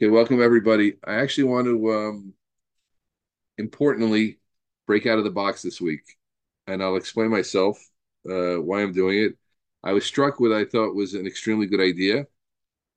Okay, welcome everybody. I actually want to um, importantly break out of the box this week, and I'll explain myself uh, why I'm doing it. I was struck with I thought was an extremely good idea,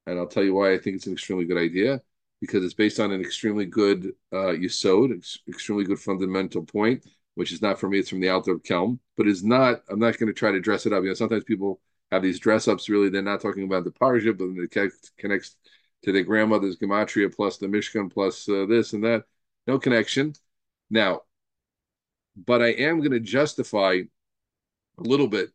and I'll tell you why I think it's an extremely good idea because it's based on an extremely good uh, yisod, ex- extremely good fundamental point, which is not for me; it's from the Alter of Kelm, but is not. I'm not going to try to dress it up. You know, sometimes people have these dress ups. Really, they're not talking about the parsha, but it connects to their grandmother's gematria plus the Mishkan plus uh, this and that. No connection. Now, but I am going to justify a little bit,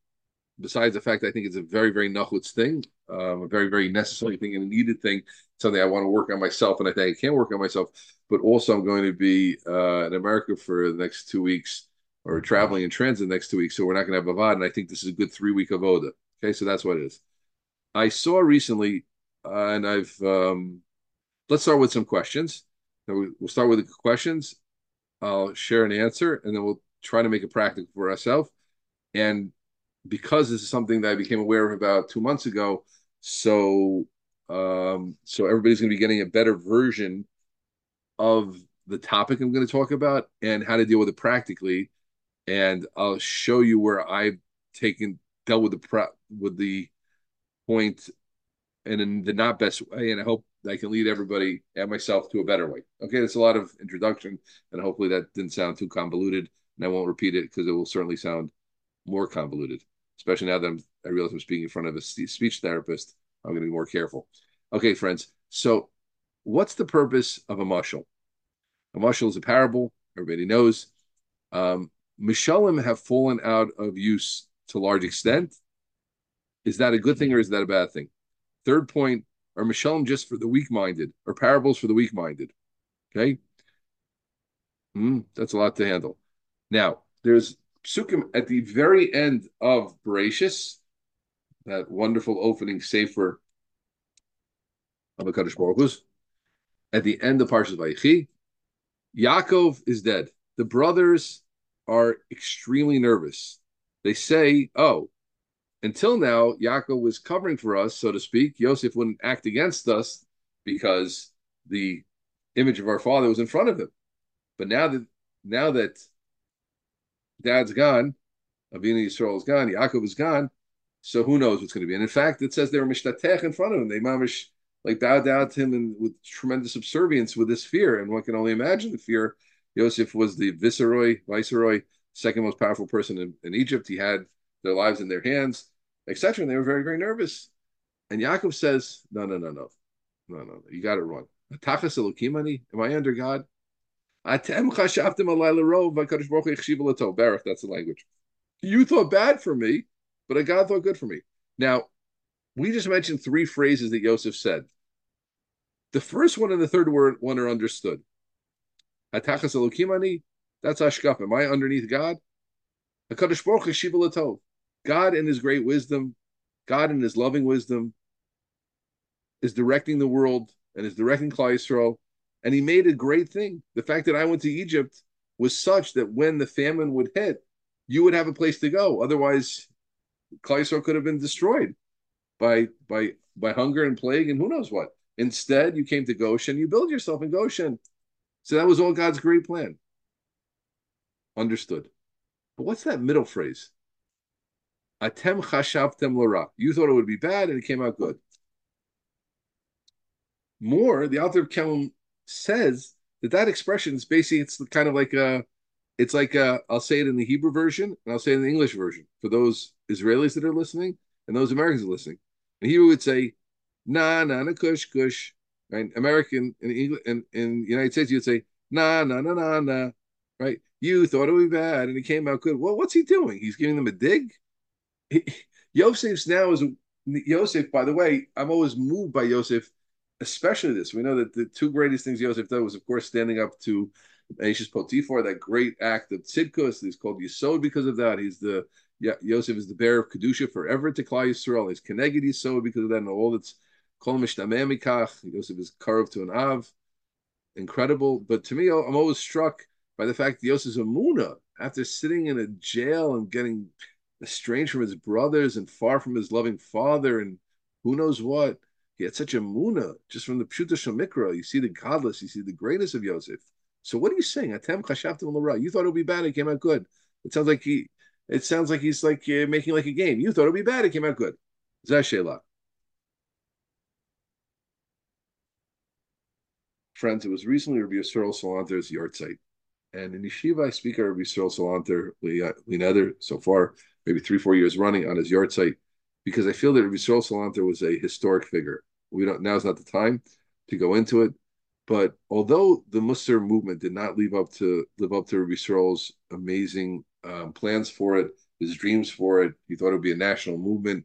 besides the fact I think it's a very, very nachutz thing, um, a very, very necessary thing and a needed thing, something I want to work on myself, and I think I can work on myself. But also, I'm going to be uh, in America for the next two weeks, or traveling in transit next two weeks, so we're not going to have avad, and I think this is a good three week avoda. Okay, so that's what it is. I saw recently uh, and I've um, let's start with some questions. We'll start with the questions. I'll share an answer, and then we'll try to make it practical for ourselves. And because this is something that I became aware of about two months ago, so um, so everybody's going to be getting a better version of the topic I'm going to talk about and how to deal with it practically. And I'll show you where I've taken dealt with the prep with the point and in the not best way. And I hope I can lead everybody and myself to a better way. Okay, that's a lot of introduction, and hopefully that didn't sound too convoluted. And I won't repeat it because it will certainly sound more convoluted, especially now that I'm, I realize I'm speaking in front of a speech therapist. I'm going to be more careful. Okay, friends. So, what's the purpose of a mushal? A mushal is a parable. Everybody knows. Um, Mishalim have fallen out of use to large extent. Is that a good thing or is that a bad thing? Third point are Mishalim just for the weak minded, or parables for the weak minded. Okay? Mm, that's a lot to handle. Now, there's psukim at the very end of Bereshis, that wonderful opening sefer of HaKadosh Baruch Hu's. At the end of Parshas Vayechi, Yaakov is dead. The brothers are extremely nervous. They say, "Oh, until now, Yaakov was covering for us, so to speak. Yosef wouldn't act against us because the image of our father was in front of him. But now that now that dad's gone, Avinu Yisrael is gone, Yaakov is gone, so who knows what's going to be. And in fact, it says they were mishtatech in front of him. They mamish like bowed down to him and with tremendous subservience with this fear. And one can only imagine the fear. Yosef was the viceroy, viceroy, second most powerful person in, in Egypt. He had their lives in their hands etc. And they were very, very nervous. And Yaakov says, No, no, no, no. No, no, no. You got it wrong. Am I under God? That's the language. You thought bad for me, but God thought good for me. Now, we just mentioned three phrases that Yosef said. The first one and the third word one are understood. That's Ashkaf. Am I underneath God? God, in His great wisdom, God, in His loving wisdom, is directing the world and is directing Klal. And He made a great thing. The fact that I went to Egypt was such that when the famine would hit, you would have a place to go. Otherwise, Klal could have been destroyed by by by hunger and plague and who knows what. Instead, you came to Goshen. You build yourself in Goshen. So that was all God's great plan. Understood. But what's that middle phrase? Atem chashavtem. You thought it would be bad, and it came out good. More, the author of Kelm says that that expression is basically it's kind of like a, it's like a, I'll say it in the Hebrew version and I'll say it in the English version for those Israelis that are listening and those Americans are listening. And Hebrew would say, na na na kush kush. Right? American in England in, in the United States, you'd say, na na na na na. Right? You thought it would be bad, and it came out good. Well, what's he doing? He's giving them a dig. Yosef's now is Yosef. By the way, I'm always moved by Yosef, especially this. We know that the two greatest things Yosef did was, of course, standing up to Ashes Potiphar, that great act of tzidkus. He's called Yisod because of that. He's the yeah, Yosef is the bearer of kedusha forever to Klal Yisrael. He's keneged Yisod because of that, and all that's kol mishtamemikach. Yosef is carved to an av, incredible. But to me, I'm always struck by the fact that Yosef's a muna after sitting in a jail and getting estranged from his brothers and far from his loving father and who knows what. he had such a muna just from the Pshuta Shemikra. You see the godless, you see the greatness of Yosef. So what are you saying? Atem chashavtim You thought it would be bad, it came out good. It sounds like he. It sounds like he's like uh, making like a game. You thought it would be bad, it came out good. Zashela. Friends, it was recently Rabbi Yisrael Salanter's yahrzeit. And in Yeshiva, I speak at Rabbi Yisrael Salanter, Lineder, so far, maybe three, four years running on his yahrzeit, because I feel that Yisrael Salanter was a historic figure. We don't now is not the time to go into it, but although the Musar movement did not live up to live up to Yisrael's amazing um, plans for it, his dreams for it, he thought it would be a national movement,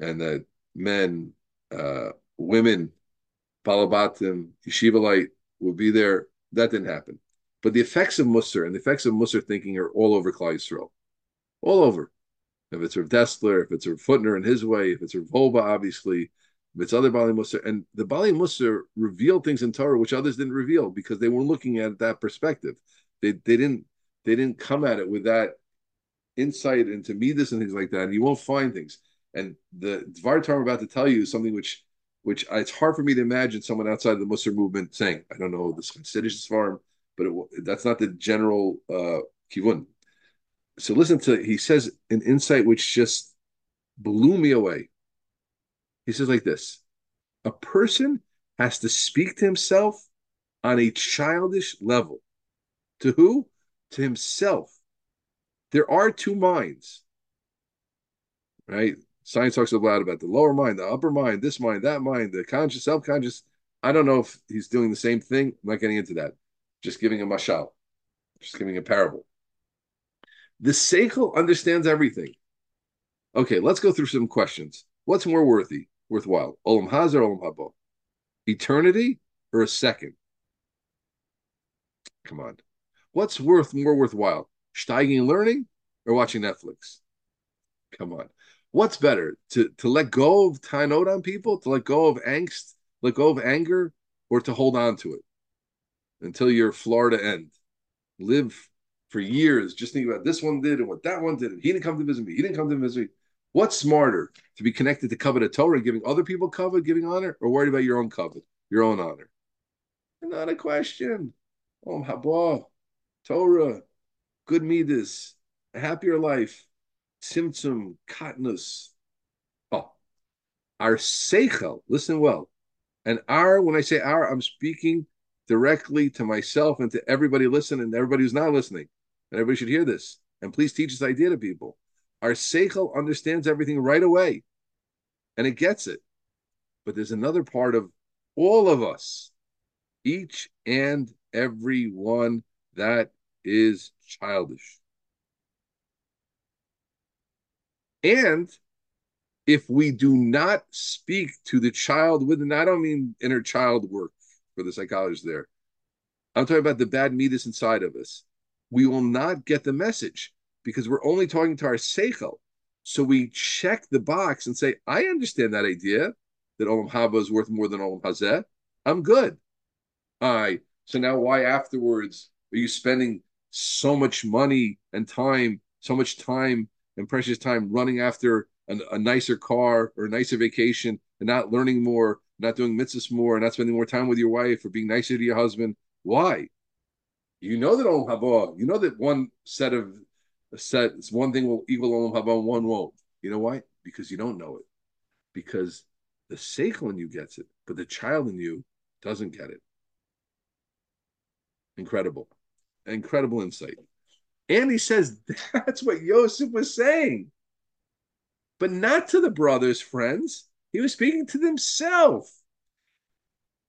and that men, uh, women, Balabatim, Yeshivalite would be there. That didn't happen. But the effects of Musar and the effects of Musar thinking are all over Klal Yisrael, all over if it's Rav Dessler, if it's Rav Hutner in his way, if it's Rav Wolbe, obviously, if it's other Bali Musar, and the Bali Musar revealed things in Torah which others didn't reveal because they weren't looking at that perspective. They they didn't they didn't come at it with that insight into midas and things like that. And you won't find things. And the Dvar Torah I'm about to tell you is something which which it's hard for me to imagine someone outside the Musar movement saying. I don't know this Chassidish farm, but it, that's not the general uh, kivun so listen to he says an insight which just blew me away. He says like this: a person has to speak to himself on a childish level. To who? To himself. There are two minds. Right? Science talks a lot about the lower mind, the upper mind, this mind, that mind, the conscious, self-conscious. I don't know if he's doing the same thing. I'm not getting into that. Just giving a mashal, just giving a parable. The Seichel understands everything. Okay, let's go through some questions. What's more worthy, worthwhile? Olam Haz or Olam Haba? Eternity or a second? Come on. What's worth more worthwhile? Steiging learning or watching Netflix? Come on. What's better? To to let go of tainot on people, to let go of angst, let go of anger, or to hold on to it until your Florida end? Live for years just thinking about this one did and what that one did. And he didn't come to visit me. He didn't come to visit me. What's smarter to be connected to covet Torah, giving other people covet, giving honor, or worried about your own covet, your own honor? Not a question. Oh, haba, Torah, good midas, a happier life, tzimtzum, katnus. Oh, our seichel, listen well. And our, when I say our, I'm speaking directly to myself and to everybody listening and everybody who's not listening and everybody should hear this. And please teach this idea to people. Our seichel understands everything right away, and it gets it. But there's another part of all of us, each and every one that is childish. And if we do not speak to the child within, I don't mean inner child work for the psychologist there. I'm talking about the bad midas inside of us we will not get the message because we're only talking to our seichel. So we check the box and say, I understand that idea that Olam Haba is worth more than Olam Hazeh. I'm good. Right. So now why afterwards are you spending so much money and time, so much time and precious time running after an, a nicer car or a nicer vacation and not learning more, not doing mitzvahs more, and not spending more time with your wife or being nicer to your husband? Why? You know that Olam Haba, you know that one set of sets, one thing will equal Olam Haba and one won't. You know why? Because you don't know it. Because the seichel in you gets it, but the child in you doesn't get it. Incredible. Incredible insight. And he says that's what Yosef was saying. But not to the brothers, friends. He was speaking to himself.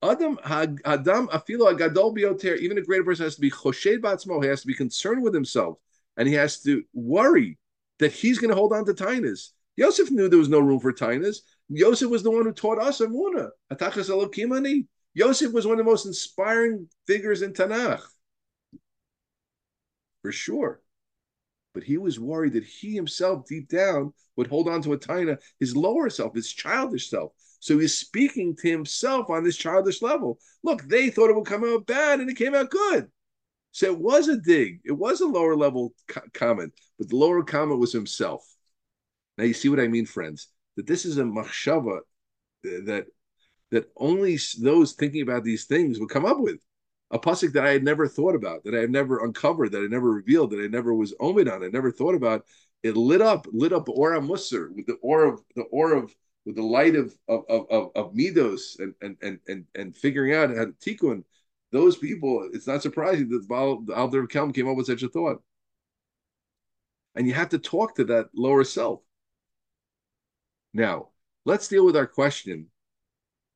Adam Adam Afilo Agadol Bioter, even a greater person has to be Choshed Batzmo, he has to be concerned with himself, and he has to worry that he's going to hold on to Tainas. Yosef knew there was no room for Tainas. Yosef was the one who taught us Amuna. Atachas Elokimani. Yosef was one of the most inspiring figures in Tanakh. For sure. But he was worried that he himself, deep down, would hold on to a taina, his lower self, his childish self. So he's speaking to himself on this childish level. Look, they thought it would come out bad, and it came out good. So it was a dig. It was a lower level co- comment, but the lower comment was himself. Now you see what I mean, friends. That this is a machshava that that only those thinking about these things would come up with. A pasuk that I had never thought about, that I had never uncovered, that I never revealed, that I never was omen on, I never thought about. It lit up, lit up Musar with the aura of the aura of with the light of of of, of midos and, and and and and figuring out how to tikkun. Those people, it's not surprising that the Alter of Kelm came up with such a thought. And you have to talk to that lower self. Now, let's deal with our question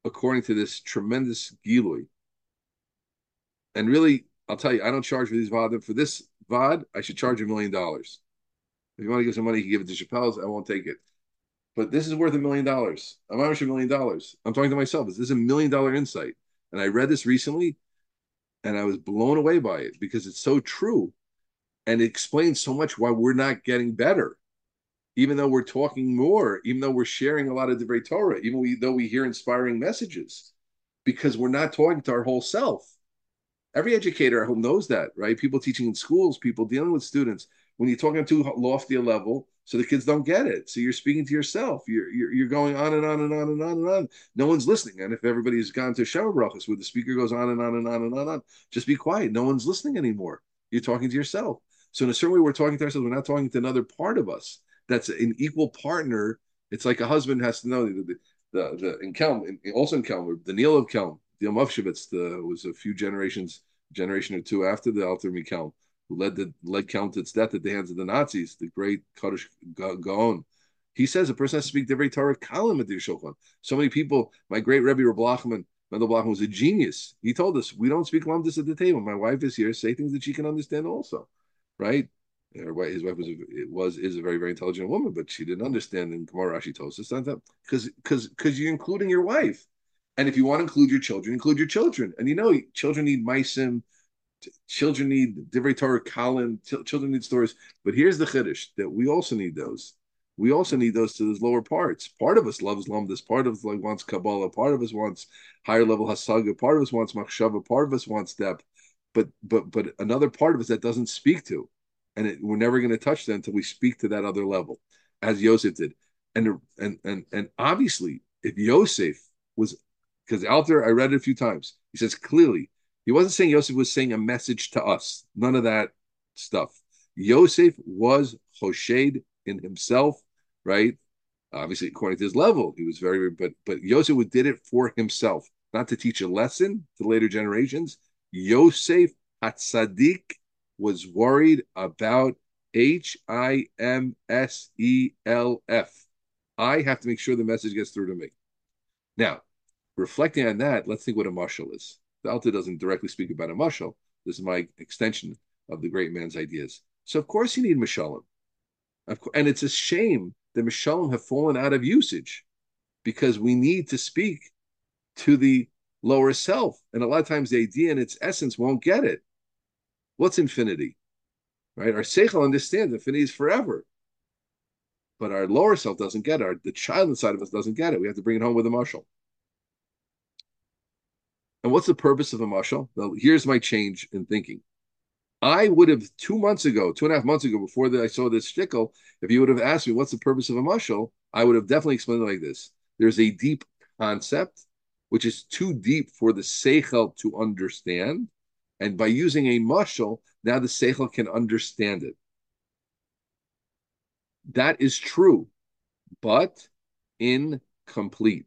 according to this tremendous Gilui. And really, I'll tell you, I don't charge for these Vaad. For this Vaad, I should charge a million dollars. If you want to give some money, you can give it to Shapell's. I won't take it. But this is worth a million dollars. I'm not a million dollars. I'm talking to myself. This is a million dollar insight. And I read this recently and I was blown away by it because it's so true. And it explains so much why we're not getting better even though we're talking more, even though we're sharing a lot of the very Torah, even we, though we hear inspiring messages, because we're not talking to our whole self. Every educator at home knows that, right? People teaching in schools, people dealing with students, when you're talking to lofty a level, so the kids don't get it. So you're speaking to yourself. You're, you're, you're going on and on and on and on and on. No one's listening. And if everybody's gone to Sheva Brachas where the speaker goes on and on and on and on and on, just be quiet. No one's listening anymore. You're talking to yourself. So in a certain way, we're talking to ourselves. We're not talking to another part of us that's an equal partner. It's like a husband has to know the the, the, the in Kelm, also in Kelm, the Neil of Kelm, the Amavshevitz, the was a few generations, generation or two after the Alter Mikelm, who led the led Kelm to its death at the hands of the Nazis, the great Kaddish Gaon. He says a person has to speak the very Torah kalim at the Shulchan. So many people, my great Rebbe Rablachman, Mendel Blachman was a genius. He told us, we don't speak lamdis at the table. My wife is here, say things that she can understand also, right? his wife was was is a very very intelligent woman, but she didn't understand. And Gemara Rashi tells us that because because you're including your wife, and if you want to include your children, include your children. And you know, children need meisim, children need divrei Torah, Colin, children need stories. But here's the chiddush that we also need those. We also need those to those lower parts. Part of us loves Lumdis, part of us like wants Kabbalah, part of us wants higher level Hasaga, part of us wants Machshava, part of us wants depth, but but but another part of us that doesn't speak to and it, we're never going to touch that until we speak to that other level, as Yosef did. And and and and obviously, if Yosef was, because Alter, I read it a few times. He says clearly he wasn't saying Yosef was saying a message to us. None of that stuff. Yosef was Hoshed in himself, right? Obviously, according to his level, he was very, but but Yosef did it for himself, not to teach a lesson to later generations. Yosef Hatzadik was worried about H I M S E L F. I have to make sure the message gets through to me. Now, reflecting on that, let's think what a marshal is. The Alta doesn't directly speak about a mashal. This is my extension of the great man's ideas. So, of course, you need mashalim. And it's a shame that mashalim have fallen out of usage because we need to speak to the lower self. And a lot of times the idea in its essence won't get it. What's infinity? Right? Our seichel understands infinity is forever. But our lower self doesn't get it. Our, the child inside of us doesn't get it. We have to bring it home with a mashal. And what's the purpose of a mashal? Well, here's my change in thinking. I would have two months ago, two and a half months ago, before that I saw this shtickle, if you would have asked me what's the purpose of a mashal, I would have definitely explained it like this. There's a deep concept, which is too deep for the seichel to understand, and by using a mushal, now the seichel can understand it. That is true, but incomplete,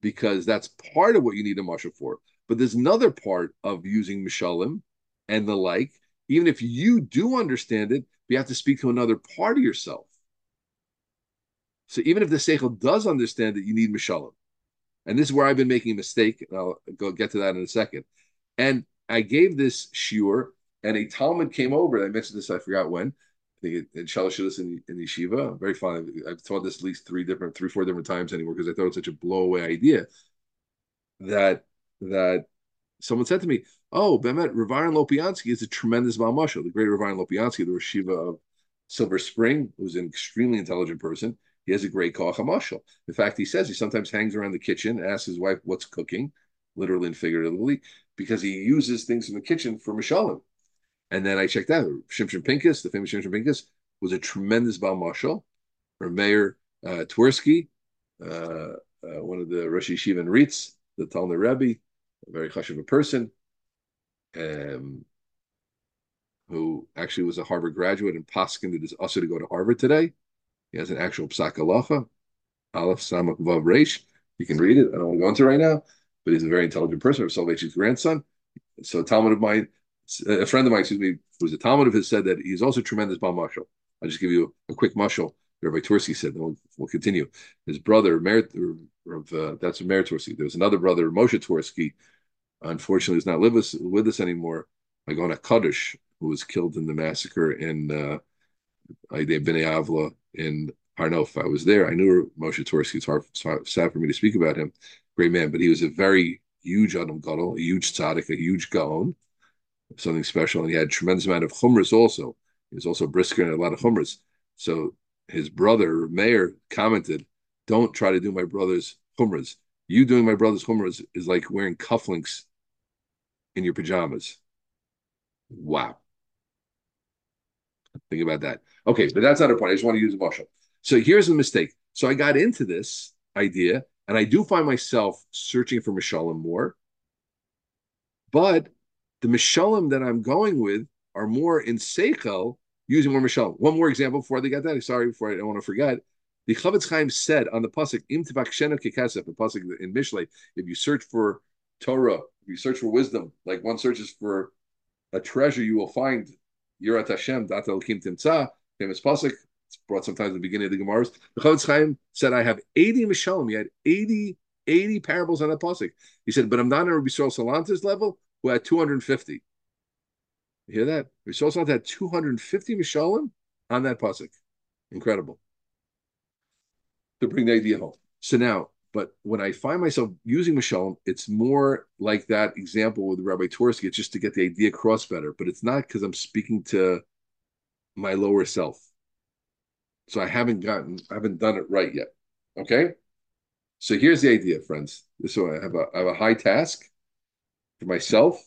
because that's part of what you need a mushal for. But there's another part of using mishalim and the like. Even if you do understand it, you have to speak to another part of yourself. So even if the seichel does understand it, you need mishalim. And this is where I've been making a mistake. And I'll go get to that in a second. And I gave this shiur, and a Talmud came over. And I mentioned this, I forgot when. I think it, in Shalashidus in, in Yeshiva. I'm very fond. I've taught this at least three different, three, four different times anymore because I thought it was such a blowaway idea that that someone said to me, "Oh, Bemet Rav Aharon Lopiansky is a tremendous Malmasha, the great Rav Aharon Lopiansky, the Shiva of Silver Spring, who's an extremely intelligent person. He has a great hamashal. In fact, he says he sometimes hangs around the kitchen, and asks his wife what's cooking, literally and figuratively, because he uses things in the kitchen for Mishalim. And then I checked out Shimshon Pincus, the famous Shimshon Pincus, was a tremendous Baal Mashal. Or Mayer uh, Twersky, uh, uh, one of the Rosh Yeshiva and RIETS, the Talmud Rebbe, a very chashuv person, um, who actually was a Harvard graduate and Paskin that is also to go to Harvard today. He has an actual psak halacha, Aleph Samak Vav Reish. You can read it. I don't want to go into right now, but he's a very intelligent person. Of Soloveitchik's grandson. So a Talmud of mine, a friend of mine, excuse me, who's a Talmud of his, said that he's also tremendous Baal Mashal. I'll just give you a, a quick mashal. Rabbi Twersky said, we'll, we'll continue. His brother, of, uh, that's Merit Twersky. There was another brother, Moshe Twersky, unfortunately, is not with us, with us anymore. Magona Kaddish, who was killed in the massacre in uh, Bnei Avla in Har Nof. I was there. I knew Moshe Twersky. It's hard, sad for me to speak about him. Great man, but he was a very huge Adam Gadol, a huge tzaddik, a huge gaon, something special. And he had a tremendous amount of chumras also. He was also brisker and a lot of chumras. So his brother, Mayer, commented, Don't try to do my brother's chumras. You doing my brother's chumras is like wearing cufflinks in your pajamas. Wow. Think about that. Okay, but that's not a point. I just want to use a marshal. So here's the mistake. So I got into this idea, and I do find myself searching for Mishalim more. But the Mishalim that I'm going with are more in Seichel using more Mishalim. One more example before they get that. Sorry, before I don't want to forget. The Chofetz Chaim said on the pasuk Im the pasuk in Mishlei, if you search for Torah, if you search for wisdom, like one searches for a treasure, you will find Yirat Hashem, Dat Elokim Timtza, famous pasuk. It's brought sometimes at the beginning of the Gemaras. The Chofetz Chaim said, I have 80 Mishalim. He had 80, 80 parables on that pasuk. He said, but I'm not on Rabbi Yisrael Salanter's level, who had 250. You hear that? Salanter had 250 Mishalim on that pasuk. Incredible to bring the idea home. So now, but when I find myself using Mishalim, it's more like that example with Rabbi Twersky. It's just to get the idea across better, but it's not because I'm speaking to my lower self. So I haven't gotten, I haven't done it right yet. Okay. So here's the idea, friends. So I have a, I have a high task for myself.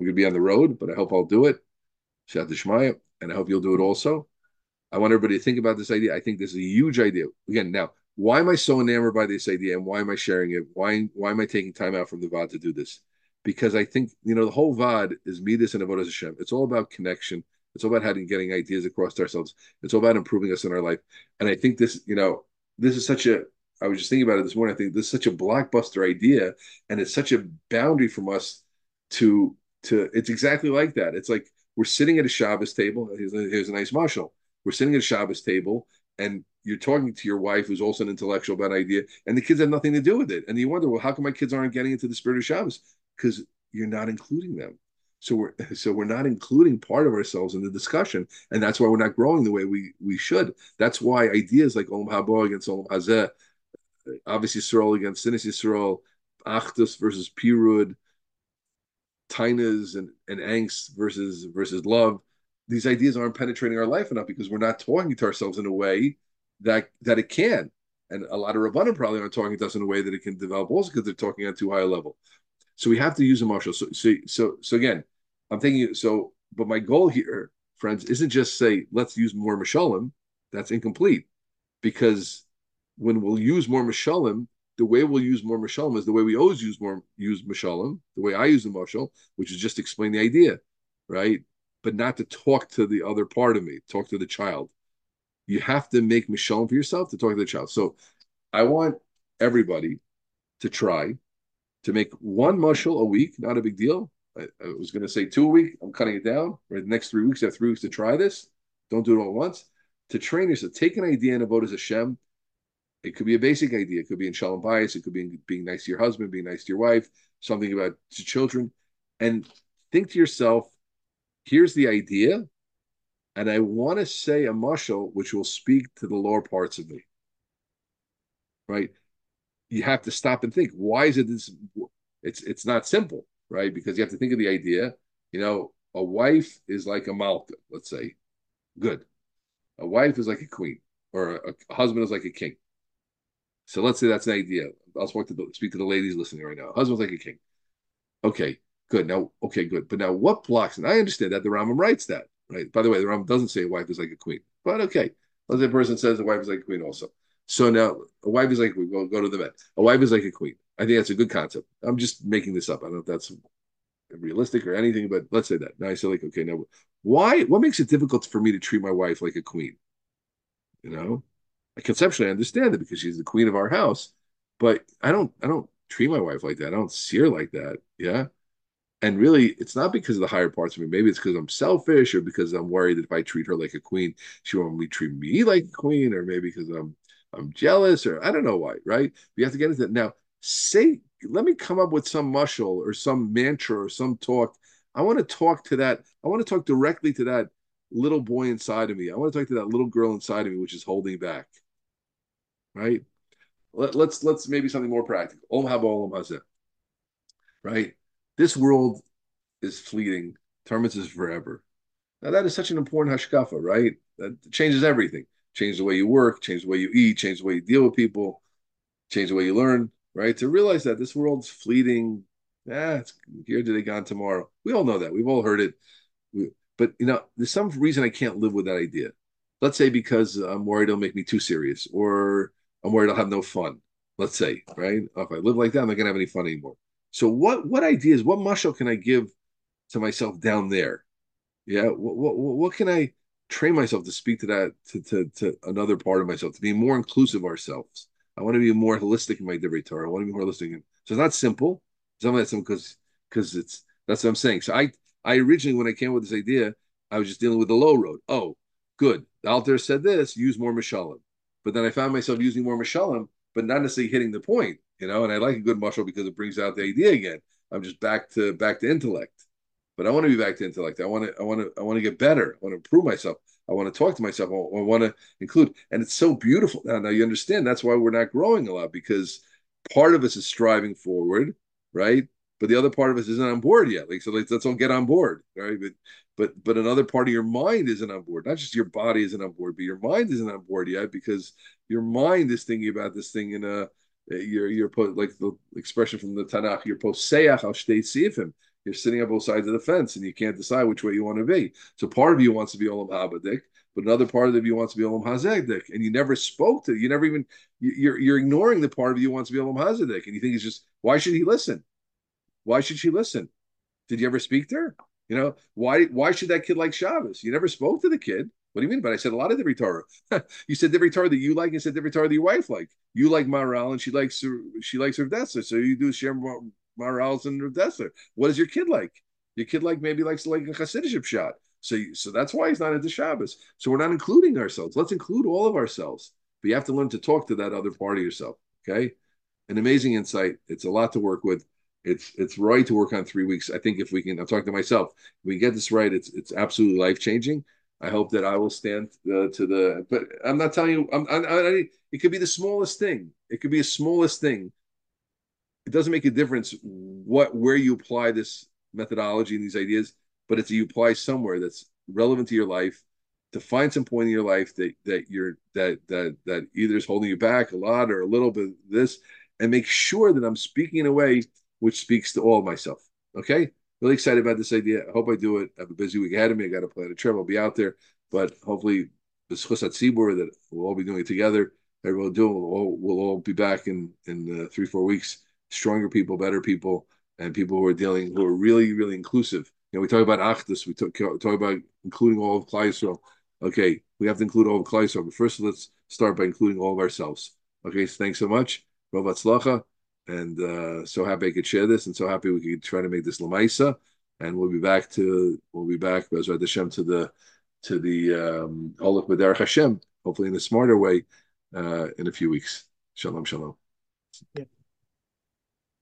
I'm going to be on the road, but I hope I'll do it. Shat Shmaya, and I hope you'll do it also. I want everybody to think about this idea. I think this is a huge idea. Again, now why am I so enamored by this idea and why am I sharing it? Why why am I taking time out from the Vaad to do this? Because I think, you know, the whole Vaad is Midas and Avodah Hashem. It's all about connection. It's all about having getting ideas across to ourselves. It's all about improving us in our life. And I think this, you know, this is such a I was just thinking about it this morning. I think this is such a blockbuster idea, and it's such a boundary from us to to. It's exactly like that. It's like we're sitting at a Shabbos table. Here's a, here's a nice mashal. We're sitting at a Shabbos table, and you're talking to your wife who's also an intellectual about idea, and the kids have nothing to do with it. And you wonder, well, how come my kids aren't getting into the spirit of Shabbos? Because you're not including them. So we're so we're not including part of ourselves in the discussion, and that's why we're not growing the way we we should. That's why ideas like Olam Haba against Olam Hazeh, obviously Yisrael against Sinis Yisrael, Achdus versus Pirud, Tainas and, and angst versus versus love. These ideas aren't penetrating our life enough because we're not talking to ourselves in a way that that it can. And a lot of Rabbanim probably aren't talking to us in a way that it can develop also because they're talking at too high a level. So we have to use a marshal. So, so, so, so again, I'm thinking, so, but my goal here, friends, isn't just say, let's use more Mashalim. That's incomplete because when we'll use more Mashalim, the way we'll use more Mashalim is the way we always use more use Mashalim, the way I use the Mashal, which is just explain the idea, right? But not to talk to the other part of me, talk to the child you have to make Mishalim for yourself to talk to the child. So I want everybody to try to make one mushal a week, not a big deal. I, I was going to say two a week. I'm cutting it down. Right, the next three weeks, you have three weeks to try this. Don't do it all at once. To train yourself, take an idea and vote as a Hashem. It could be a basic idea. It could be in shalom bias. It could be in being nice to your husband, being nice to your wife, something about to children. And think to yourself, here's the idea and I want to say a mushal which will speak to the lower parts of me. Right? You have to stop and think. Why is it this? It's it's not simple, right? Because you have to think of the idea. You know, a wife is like a malka, let's say. Good. A wife is like a queen, or a, a husband is like a king. So let's say that's an idea. I'll speak to the, speak to the ladies listening right now. Husband's like a king. Okay, good. Now, okay, good. But now, what blocks? And I understand that the Rambam writes that right? By the way, the Ram doesn't say a wife is like a queen, but okay. Let's say a person says a wife is like a queen also. So now a wife is like we go go to the vet. A wife is like a queen. I think that's a good concept. I'm just making this up. I don't know if that's realistic or anything, but let's say that. Now I say like, okay, now why? What makes it difficult for me to treat my wife like a queen? You know, I conceptually understand it because she's the queen of our house, but I don't. I don't treat my wife like that. I don't see her like that. Yeah. And really, it's not because of the higher parts of me. Maybe it's because I'm selfish or because I'm worried that if I treat her like a queen, she won't treat me like a queen, or maybe because I'm I'm jealous, or I don't know why, right? We have to get into that. Now, say, let me come up with some muscle or some mantra or some talk. I want to talk to that. I want to talk directly to that little boy inside of me. I want to talk to that little girl inside of me, which is holding back. Right? Let, us let's, let's maybe something more practical. Olam hazeh. Right? This world is fleeting. Terminus is forever. Now that is such an important hashkafa, right? That changes everything. Change the way you work, change the way you eat, change the way you deal with people, change the way you learn, right? To realize that this world's fleeting. Yeah, it's here today, gone tomorrow. We all know that. We've all heard it. But you know, there's some reason I can't live with that idea. Let's say because I'm worried it'll make me too serious, or I'm worried I'll have no fun. Let's say, right? If I live like that, I'm not gonna have any fun anymore. So what what ideas, what muscle can I give to myself down there? Yeah, what what, what can I train myself to speak to that to, to to another part of myself to be more inclusive ourselves? I want to be more holistic in my Divrei Torah. I want to be more holistic. In, so it's not simple. It's not that simple because because it's that's what I'm saying. So I I originally when I came with this idea, I was just dealing with the low road. Oh, good. The Alter said this. Use more mishalim. But then I found myself using more mishalim, but not necessarily hitting the point. You know, and I like a good mushal because it brings out the idea again. I'm just back to back to intellect. But I want to be back to intellect. I want to I want to I want to get better. I want to improve myself. I want to talk to myself. I want to include. And it's so beautiful now. Now you understand that's why we're not growing a lot because part of us is striving forward, right? But the other part of us isn't on board yet. Like so, let's, all get on board, right? But but but another part of your mind isn't on board. Not just your body isn't on board, but your mind isn't on board yet because your mind is thinking about this thing in a uh, you're you're like the expression from the Tanakh. You're poseach al sifim you're sitting on both sides of the fence and you can't decide which way you want to be. So part of you wants to be Olam Habadik, but another part of you wants to be Olam Hazekdik. And you never spoke to, you never even, you're, you're ignoring the part of you wants to be Olam Hazekdik. And you think it's just, why should he listen? Why should she listen? Did you ever speak to her? You know, why why should that kid like Shabbos? You never spoke to the kid. What do you mean? But I said a lot of the Torah. you said the Torah that you like, and said the Torah that your wife like. You like Maral, and she likes she likes her Dessa, so you do share Marals and Rav What is your kid like? Your kid like maybe likes like a Hasidic shot. So, so that's why he's not into Shabbos. So we're not including ourselves. Let's include all of ourselves. But you have to learn to talk to that other part of yourself. Okay, an amazing insight. It's a lot to work with. It's it's right to work on three weeks. I think if we can, I'm talking to myself. We get this right, it's it's absolutely life changing. I hope that I will stand uh, to the. But I'm not telling you. I'm, I, I, it could be the smallest thing. It could be the smallest thing it doesn't make a difference what where you apply this methodology and these ideas, but it's you apply somewhere that's relevant to your life to find some point in your life that that you're that that that either is holding you back a lot or a little bit this and make sure that I'm speaking in a way which speaks to all myself. Okay. Really excited about this idea. I hope I do it. I have a busy week ahead of me. I got to plan a trip. I'll be out there, but hopefully the Chusat that we'll all be doing it together. Everyone will do. We'll all, we'll all be back in in uh, three four weeks stronger people, better people, and people who are dealing who are really, really inclusive. You know, we talk about achdus, we talk, talk about including all of Klal Okay, we have to include all of Klal but first let's start by including all of ourselves. Okay, so thanks so much, Rav Slacha, and uh, so happy I could share this, and so happy we could try to make this lamaisa, and we'll be back to we'll be back Bezrat Hashem to the to the um, B'derech Hashem, hopefully in a smarter way, uh, in a few weeks. Shalom, shalom. Yeah.